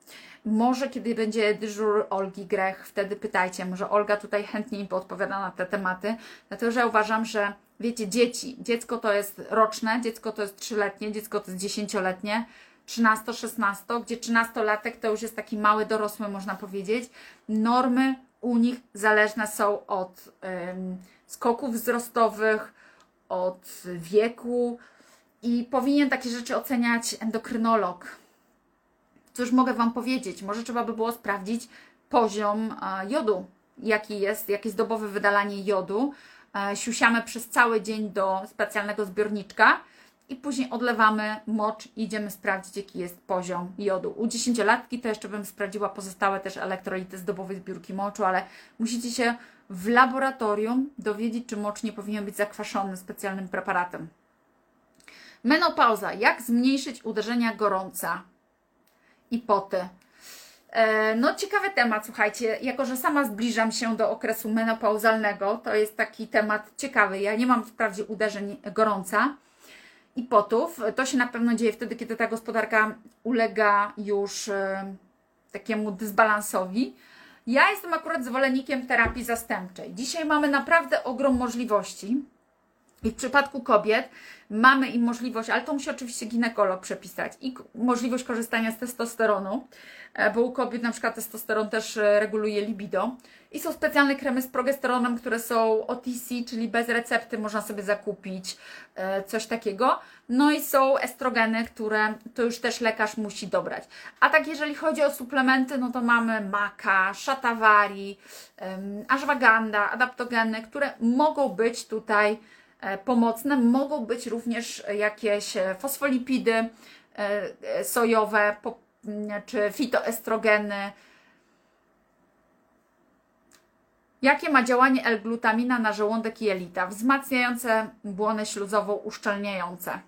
Może kiedy będzie dyżur Olgi Grech, wtedy pytajcie. Może Olga tutaj chętniej podpowiada na te tematy. Dlatego, że ja uważam, że wiecie, dzieci, dziecko to jest roczne, dziecko to jest trzyletnie, dziecko to jest dziesięcioletnie. 13-16, gdzie 13-latek to już jest taki mały dorosły, można powiedzieć. Normy u nich zależne są od ym, skoków wzrostowych, od wieku i powinien takie rzeczy oceniać endokrynolog. Cóż mogę Wam powiedzieć? Może trzeba by było sprawdzić poziom jodu, jaki jest, jakie jest dobowe wydalanie jodu. Siusiamy przez cały dzień do specjalnego zbiorniczka i później odlewamy mocz i idziemy sprawdzić, jaki jest poziom jodu. U dziesięciolatki to jeszcze bym sprawdziła pozostałe też elektrolity z dobowej zbiórki moczu, ale musicie się w laboratorium dowiedzieć, czy mocz nie powinien być zakwaszony specjalnym preparatem. Menopauza. Jak zmniejszyć uderzenia gorąca i poty? E, no, ciekawy temat, słuchajcie. Jako, że sama zbliżam się do okresu menopauzalnego, to jest taki temat ciekawy. Ja nie mam wprawdzie uderzeń gorąca i potów. To się na pewno dzieje wtedy, kiedy ta gospodarka ulega już e, takiemu dysbalansowi. Ja jestem akurat zwolennikiem terapii zastępczej. Dzisiaj mamy naprawdę ogrom możliwości. I w przypadku kobiet mamy im możliwość, ale to musi oczywiście ginekolog przepisać, i możliwość korzystania z testosteronu, bo u kobiet na przykład testosteron też e, reguluje libido. I są specjalne kremy z progesteronem, które są OTC, czyli bez recepty, można sobie zakupić e, coś takiego. No i są estrogeny, które to już też lekarz musi dobrać. A tak jeżeli chodzi o suplementy, no to mamy maka, szatawari, ashwagandha, adaptogeny, które mogą być tutaj E, pomocne mogą być również jakieś e, fosfolipidy e, sojowe czy fitoestrogeny. Jakie ma działanie L-glutamina na żołądek i jelita? Wzmacniające błonę śluzową, uszczelniające.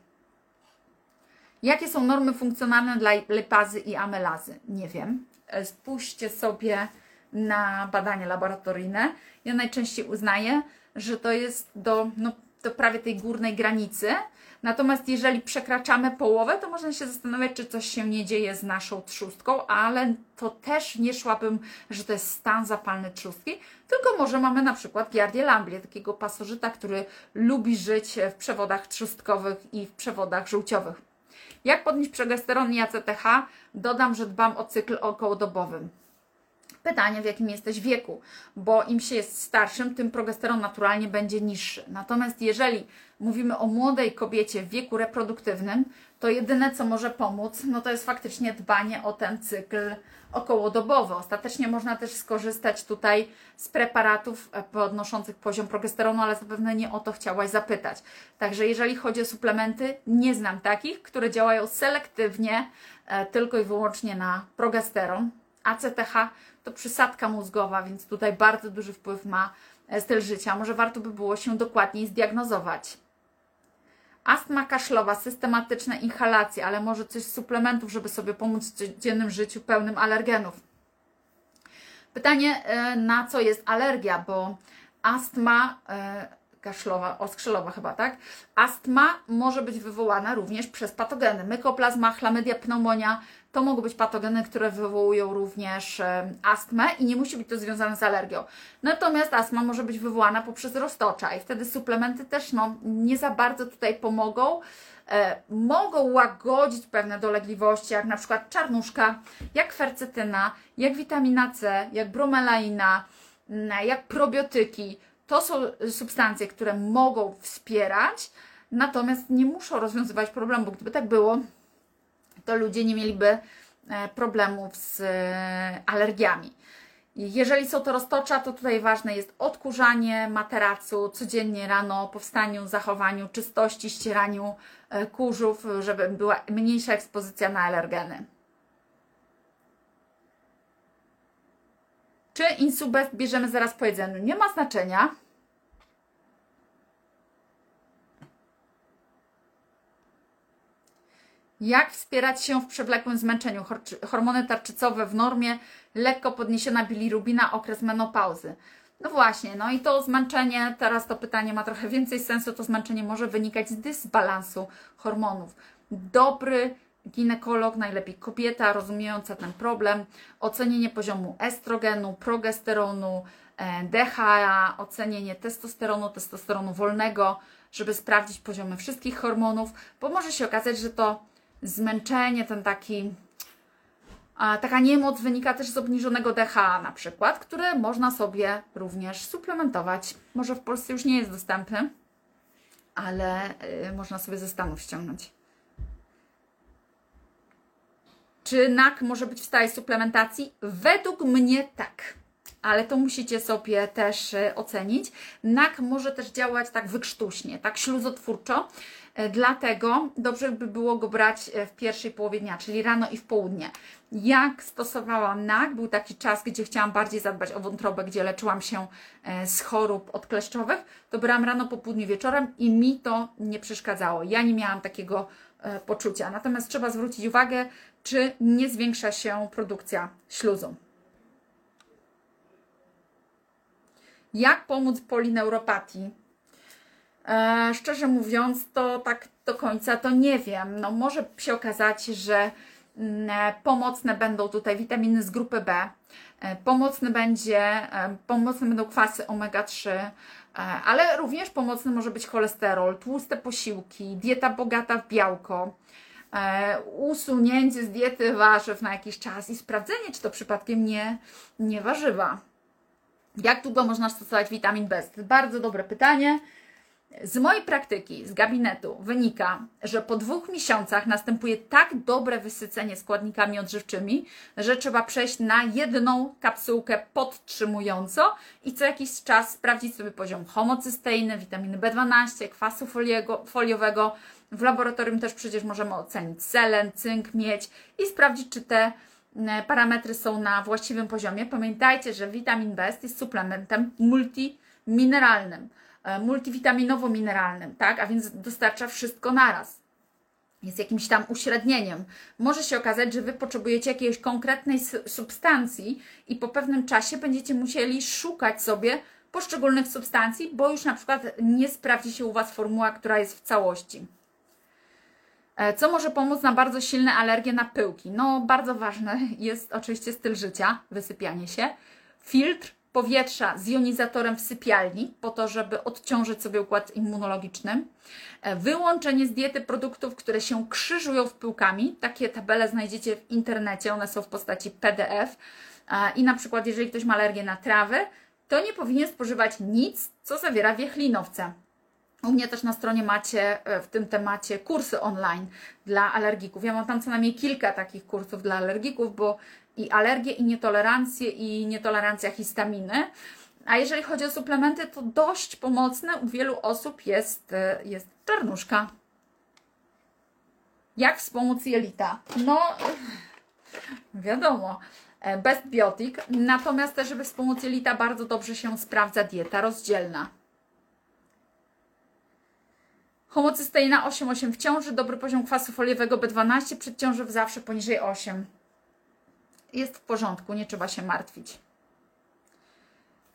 Jakie są normy funkcjonalne dla lipazy i amelazy? Nie wiem. Spójrzcie sobie na badania laboratoryjne. Ja najczęściej uznaję, że to jest do no, do prawie tej górnej granicy. Natomiast jeżeli przekraczamy połowę, to można się zastanawiać, czy coś się nie dzieje z naszą trzustką, ale to też nie szłabym, że to jest stan zapalny trzustki, tylko może mamy na przykład Giardia lamblie, takiego pasożyta, który lubi żyć w przewodach trzustkowych i w przewodach żółciowych. Jak podnieść progesteron i ACTH? Dodam, że dbam o cykl okołodobowy. Pytanie, w jakim jesteś wieku, bo im się jest starszym, tym progesteron naturalnie będzie niższy. Natomiast jeżeli mówimy o młodej kobiecie w wieku reproduktywnym, to jedyne, co może pomóc, no to jest faktycznie dbanie o ten cykl okołodobowy. Ostatecznie można też skorzystać tutaj z preparatów e, podnoszących poziom progesteronu, ale zapewne nie o to chciałaś zapytać. Także jeżeli chodzi o suplementy, nie znam takich, które działają selektywnie e, tylko i wyłącznie na progesteron ACTH to przysadka mózgowa, więc tutaj bardzo duży wpływ ma e, styl życia. Może warto by było się dokładniej zdiagnozować. Astma kaszlowa, systematyczne inhalacje, ale może coś z suplementów, żeby sobie pomóc w codziennym życiu pełnym alergenów. Pytanie, e, na co jest alergia, bo astma e, kaszlowa, oskrzelowa chyba, tak? Astma może być wywołana również przez patogeny. Mykoplazma, chlamydia, pneumonia to mogą być patogeny, które wywołują również e, astmę i nie musi być to związane z alergią. Natomiast astma może być wywołana poprzez roztocza i wtedy suplementy też no, nie za bardzo tutaj pomogą. E, mogą łagodzić pewne dolegliwości, jak na przykład czarnuszka, jak fercetyna, jak witamina C, jak bromelaina, jak probiotyki to są substancje, które mogą wspierać, natomiast nie muszą rozwiązywać problemu, bo gdyby tak było, to ludzie nie mieliby e, problemów z e, alergiami. Jeżeli są to roztocza, to tutaj ważne jest odkurzanie materacu codziennie rano po wstaniu, zachowaniu czystości, ścieraniu e, kurzów, żeby była mniejsza ekspozycja na alergeny. Czy insubest bierzemy zaraz po jedzeniu? Nie ma znaczenia. Jak wspierać się w przewlekłym zmęczeniu? Hormony tarczycowe w normie, lekko podniesiona bilirubina, okres menopauzy. No właśnie, no i to zmęczenie, teraz to pytanie ma trochę więcej sensu, to zmęczenie może wynikać z dysbalansu hormonów. Dobry ginekolog, najlepiej kobieta rozumiejąca ten problem, ocenienie poziomu estrogenu, progesteronu, e, DHA, ocenienie testosteronu, testosteronu wolnego, żeby sprawdzić poziomy wszystkich hormonów, bo może się okazać, że to zmęczenie, ten taki a taka niemoc wynika też z obniżonego DHA na przykład, które można sobie również suplementować. Może w Polsce już nie jest dostępny, ale y, można sobie ze Stanów ściągnąć. Czy NAK może być w stałej suplementacji? Według mnie tak, ale to musicie sobie też e, ocenić. NAK może też działać tak wykrztuśnie, tak śluzotwórczo, e, dlatego dobrze by było go brać e, w pierwszej połowie dnia, czyli rano i w południe. Jak stosowałam NAK, był taki czas, gdzie chciałam bardziej zadbać o wątrobę, gdzie leczyłam się z chorób odkleszczowych, to brałam rano, po południu, wieczorem i mi to nie przeszkadzało. Ja nie miałam takiego poczucia. Natomiast trzeba zwrócić uwagę, czy nie zwiększa się produkcja śluzu. Jak pomóc polineuropatii? E, szczerze mówiąc, to tak do końca to nie wiem. No, może się okazać, że mm, e, pomocne będą tutaj witaminy z grupy B, e, pomocne, będzie, e, pomocne będą kwasy omega-3, e, ale również pomocny może być cholesterol, tłuste posiłki, dieta bogata w białko, E, usunięcie z diety warzyw na jakiś czas i sprawdzenie, czy to przypadkiem nie, nie warzywa. Jak długo można stosować witamin B? Bardzo dobre pytanie. Z mojej praktyki, z gabinetu wynika, że po dwóch miesiącach następuje tak dobre wysycenie składnikami odżywczymi, że trzeba przejść na jedną kapsułkę podtrzymująco i co jakiś czas sprawdzić sobie poziom homocysteiny, witaminy B12, kwasu foliowego, w laboratorium też przecież możemy ocenić selen, cynk, miedź i sprawdzić, czy te mm, parametry są na właściwym poziomie. Pamiętajcie, że witamin B jest suplementem multimineralnym, multivitaminowo-mineralnym, tak? A więc dostarcza wszystko naraz. Jest jakimś tam uśrednieniem. Może się okazać, że Wy potrzebujecie jakiejś konkretnej substancji i po pewnym czasie będziecie musieli szukać sobie poszczególnych substancji, bo już na przykład nie sprawdzi się u Was formuła, która jest w całości. E, co może pomóc na bardzo silne alergie na pyłki? No, bardzo ważny jest oczywiście styl życia, wysypianie się, filtr powietrza z jonizatorem w sypialni, po to, żeby odciążyć sobie układ immunologiczny, e, wyłączenie z diety produktów, które się krzyżują w pyłkami. Takie tabele znajdziecie w internecie, one są w postaci PDF. E, I na przykład, jeżeli ktoś ma alergię na trawy, to nie powinien spożywać nic, co zawiera wiechlinowce. U mnie też na stronie macie e, w tym temacie kursy online dla alergików. Ja mam tam co najmniej kilka takich kursów dla alergików, bo i alergie, i nietolerancje, i nietolerancja histaminy. A jeżeli chodzi o suplementy, to dość pomocne u wielu osób jest, e, jest czarnuszka. Jak wspomóc jelita? No, wiadomo. e, Best. Natomiast też, żeby wspomóc jelita, bardzo dobrze się sprawdza dieta rozdzielna. Homocysteina 8,8 w ciąży, dobry poziom kwasu foliowego B12, przedciążów zawsze poniżej 8. Jest w porządku, nie trzeba się martwić.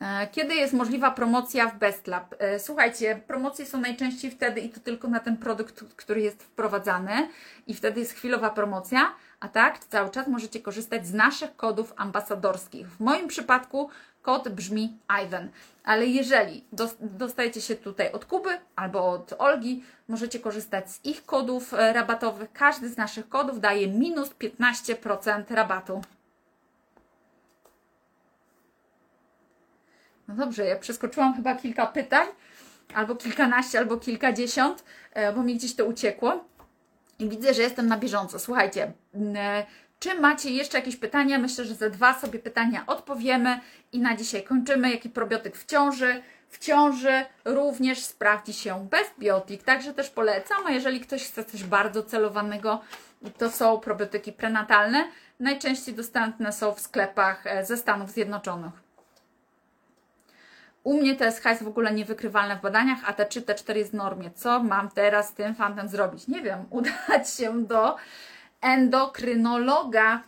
E, Kiedy jest możliwa promocja w BestLab? E, Słuchajcie, promocje są najczęściej wtedy i to tylko na ten produkt, który jest wprowadzany i wtedy jest chwilowa promocja, a tak cały czas możecie korzystać z naszych kodów ambasadorskich. W moim przypadku kod brzmi Ivan, ale jeżeli dos- dostajecie się tutaj od Kuby albo od Olgi, możecie korzystać z ich kodów e, rabatowych. Każdy z naszych kodów daje minus 15% rabatu. No dobrze, ja przeskoczyłam chyba kilka pytań, albo kilkanaście, albo kilkadziesiąt, e, bo mi gdzieś to uciekło. I widzę, że jestem na bieżąco. Słuchajcie, e, czy macie jeszcze jakieś pytania? Myślę, że ze dwa sobie pytania odpowiemy i na dzisiaj kończymy. Jaki probiotyk w ciąży? W ciąży również sprawdzi się bezbiotik, także też polecam. A jeżeli ktoś chce coś bardzo celowanego, to są probiotyki prenatalne. Najczęściej dostępne są w sklepach e, ze Stanów Zjednoczonych. U mnie TSH jest w ogóle niewykrywalne w badaniach, a T3, T4 jest w normie. Co mam teraz z tym fantem zrobić? Nie wiem, [LAUGHS] udać się do endokrynologa,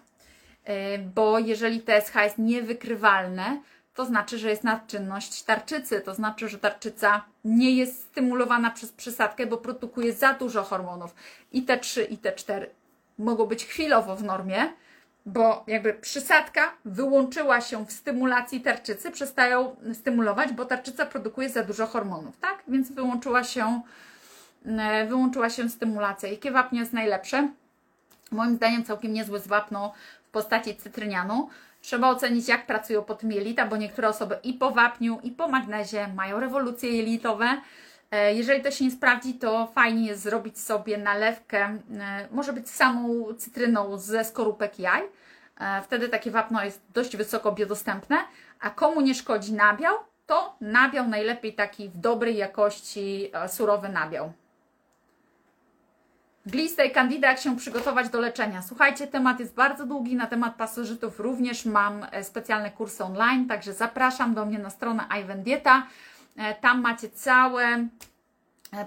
yy, bo jeżeli TSH jest niewykrywalne, to znaczy, że jest nadczynność tarczycy, to znaczy, że tarczyca nie jest stymulowana przez przysadkę, bo produkuje za dużo hormonów. I T3, i T4 mogą być chwilowo w normie, bo jakby przysadka wyłączyła się w stymulacji tarczycy, przestają stymulować, bo tarczyca produkuje za dużo hormonów, tak? Więc wyłączyła się, e, wyłączyła się stymulacja. Jakie wapnie jest najlepsze? Moim zdaniem całkiem niezły z wapną w postaci cytrynianu. Trzeba ocenić, jak pracują po tym jelita, bo niektóre osoby i po wapniu, i po magnezie mają rewolucje jelitowe. E, Jeżeli to się nie sprawdzi, to fajnie jest zrobić sobie nalewkę, e, może być samą cytryną ze skorupek jaj. E, Wtedy takie wapno jest dość wysoko biodostępne, a komu nie szkodzi nabiał, to nabiał najlepiej taki w dobrej jakości surowy nabiał. Glista i jak się przygotować do leczenia. Słuchajcie, temat jest bardzo długi, na temat pasożytów również mam specjalne kursy online, także zapraszam do mnie na stronę Ivan Dieta. E, Tam macie całe e,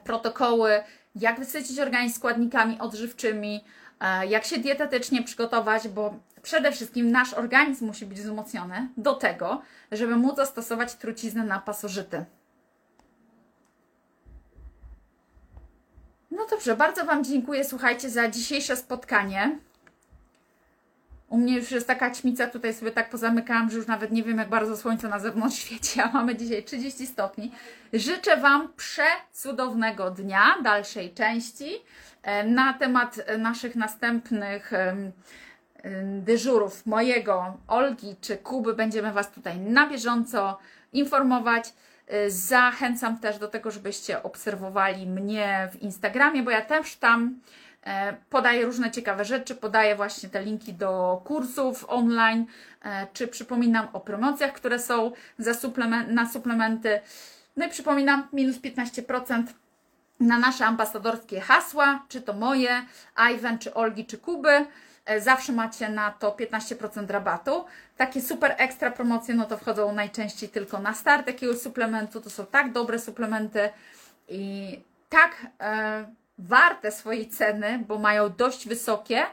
protokoły, jak wysycić organizm składnikami odżywczymi, e, jak się dietetycznie przygotować, bo przede wszystkim nasz organizm musi być wzmocniony do tego, żeby móc zastosować truciznę na pasożyty. No dobrze, bardzo Wam dziękuję, słuchajcie, za dzisiejsze spotkanie. U mnie już jest taka ćmica, tutaj sobie tak pozamykałam, że już nawet nie wiem, jak bardzo słońce na zewnątrz [LAUGHS] świeci, a mamy dzisiaj 30 stopni. Życzę Wam przecudownego dnia, dalszej części. E, Na temat e, naszych następnych dyżurów mojego, Olgi czy Kuby będziemy Was tutaj na bieżąco informować. Y, Zachęcam też do tego, żebyście obserwowali mnie w Instagramie, bo ja też tam e, podaję różne ciekawe rzeczy, podaję właśnie te linki do kursów online, e, czy przypominam o promocjach, które są za suplemen- na suplementy. No i przypominam, minus 15% na nasze ambasadorskie hasła, czy to moje, Ivan, czy Olgi, czy Kuby. E, Zawsze macie na to 15% rabatu. Takie super ekstra promocje, no to wchodzą najczęściej tylko na start jakiegoś suplementu. To są tak dobre suplementy i tak e, warte swojej ceny, bo mają dość wysokie,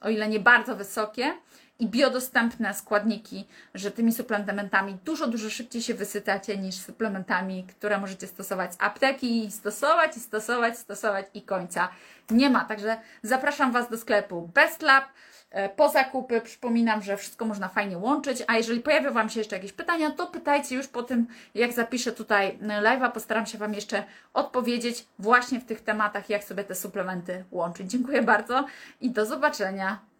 o ile nie bardzo wysokie, i biodostępne składniki, że tymi suplementami dużo, dużo szybciej się wysytacie niż suplementami, które możecie stosować z apteki i stosować, i stosować, stosować i końca nie ma. Także zapraszam Was do sklepu Best Lab. E, Po zakupy przypominam, że wszystko można fajnie łączyć, a jeżeli pojawią Wam się jeszcze jakieś pytania, to pytajcie już po tym, jak zapiszę tutaj live'a, postaram się Wam jeszcze odpowiedzieć właśnie w tych tematach, jak sobie te suplementy łączyć. Dziękuję bardzo i do zobaczenia.